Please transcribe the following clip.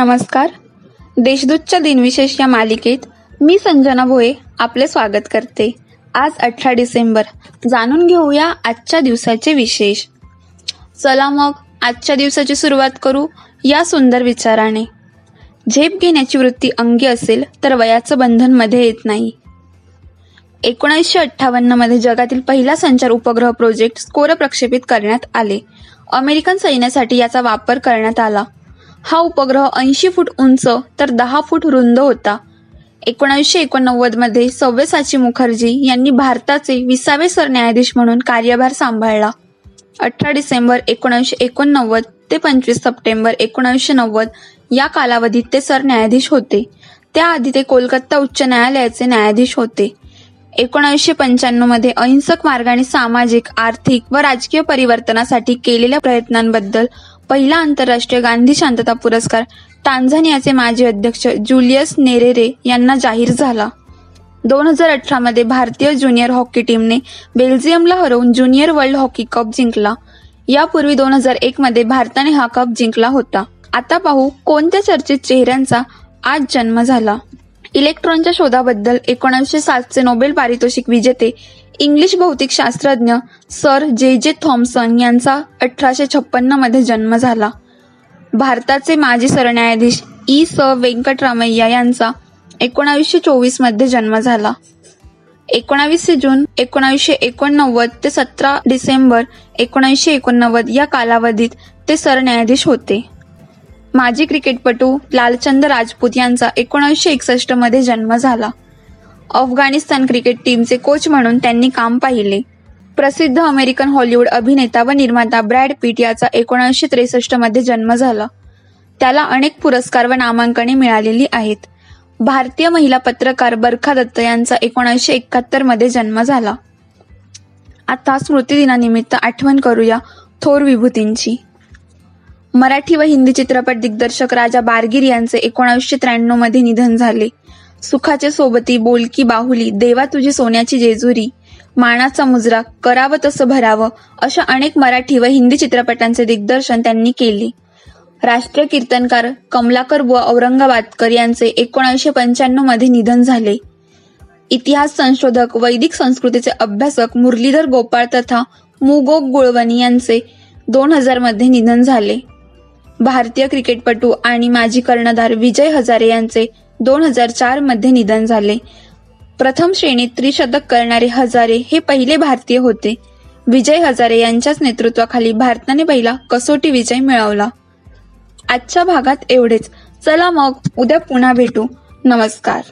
नमस्कार. देशदूतच्या दिनविशेष या मालिकेत मी संजना भोये आपले स्वागत करते. आज अठरा डिसेंबर. जाणून घेऊया आजच्या दिवसाचे विशेष. चला मग आजच्या दिवसाची सुरुवात करू या सुंदर विचाराने. झेप घेण्याची वृत्ती अंगी असेल तर वयाचं बंधनमध्ये येत नाही. एकोणीसशे अठ्ठावन्नमध्ये जगातील पहिला संचार उपग्रह प्रोजेक्ट स्कोर प्रक्षेपित करण्यात आले. अमेरिकन सैन्यासाठी याचा वापर करण्यात आला. हा उपग्रह ऐंशी फूट उंच तर दहा फूट रुंद होता. एकोणीसशे एकोणनव्वदमध्ये सव्यसाची मुखर्जी यांनी भारताचे विसावे सरन्यायाधीश म्हणून कार्यभार सांभाळला. अठरा डिसेंबर एकोणीसशे एकोणनव्वद ते पंचवीस सप्टेंबर एकोणीसशे नव्वद या कालावधीत ते सरन्यायाधीश होते. त्याआधी ते कोलकाता उच्च न्यायालयाचे न्यायाधीश होते. एकोणीसशे पंच्याण्णवमध्ये अहिंसक मार्गाने सामाजिक आर्थिक व राजकीय परिवर्तनासाठी केलेल्या प्रयत्नांबद्दल पहिला आंतरराष्ट्रीय गांधी शांतता पुरस्कार टांझानियाचे माजी अध्यक्ष जुलियस नेरेरे यांना जाहीर झाला. दोन हजार अठरामध्ये भारतीय ज्युनियर हॉकी टीमने बेल्जियमला हरवून ज्युनियर वर्ल्ड हॉकी कप जिंकला. यापूर्वी दोन हजार एक मध्ये भारताने हा कप जिंकला होता. आता पाहू कोणत्या चर्चित चेहऱ्यांचा आज जन्म झाला. इलेक्ट्रॉनच्या शोधाबद्दल एकोणीसशे सातचे नोबेल पारितोषिक विजेते इंग्लिश भौतिकशास्त्रज्ञ सर जे जे थॉम्सन यांचा अठराशे छप्पन्नमध्ये जन्म झाला. भारताचे माजी सरन्यायाधीश ई स व्यंकटरामय्या यांचा एकोणावीसशे चोवीसमध्ये जन्म झाला. एकोणावीसशे जून एकोणावीसशे एकोणनव्वद ते सतरा डिसेंबर एकोणावीसशे एकोणनव्वद या कालावधीत ते सरन्यायाधीश होते. माजी क्रिकेटपटू लालचंद राजपूत यांचा एकोणावीसशे एकसष्टमध्ये जन्म झाला. अफगाणिस्तान क्रिकेट टीमचे कोच म्हणून त्यांनी काम पाहिले. प्रसिद्ध अमेरिकन हॉलिवूड अभिनेता व निर्माता ब्रॅड पीट याचा एकोणीसशे त्रेसष्टमध्ये जन्म झाला. त्याला अनेक पुरस्कार व नामांकने मिळालेली आहेत. भारतीय महिला पत्रकार बरखा दत्त यांचा एकोणीसशे एकाहत्तरमध्ये जन्म झाला. आता स्मृतिदिनानिमित्त आठवण करूया थोर विभूतींची. मराठी व हिंदी चित्रपट दिग्दर्शक राजा बारगीर यांचे एकोणीसशे त्र्याण्णवमध्ये निधन झाले. सुखाचे सोबती बोलकी बाहुली देवा तुझी सोन्याची जेजुरी. मानाचा मुजरा करावं तसं भरावं अशा अनेक मराठी व हिंदी चित्रपटांचे दिग्दर्शन त्यांनी केले. राष्ट्रीय कीर्तनकार कमलाकर व औरंगाबादकर यांचे एकोणीसशे पंच्याण्णवमध्ये निधन झाले. इतिहास संशोधक वैदिक संस्कृतीचे अभ्यासक मुरलीधर गोपाळ तथा मुगो गुळवणी यांचे दोन हजारमध्ये निधन झाले. भारतीय क्रिकेटपटू आणि माजी कर्णधार विजय हजारे यांचे दोन हजार चारमध्ये निधन झाले. प्रथम श्रेणीत त्रिशतक करणारे हजारे हे पहिले भारतीय होते. विजय हजारे यांच्याच नेतृत्वाखाली भारताने पहिला कसोटी विजय मिळवला. आजच्या भागात एवढेच. चला मग उद्या पुन्हा भेटू. नमस्कार.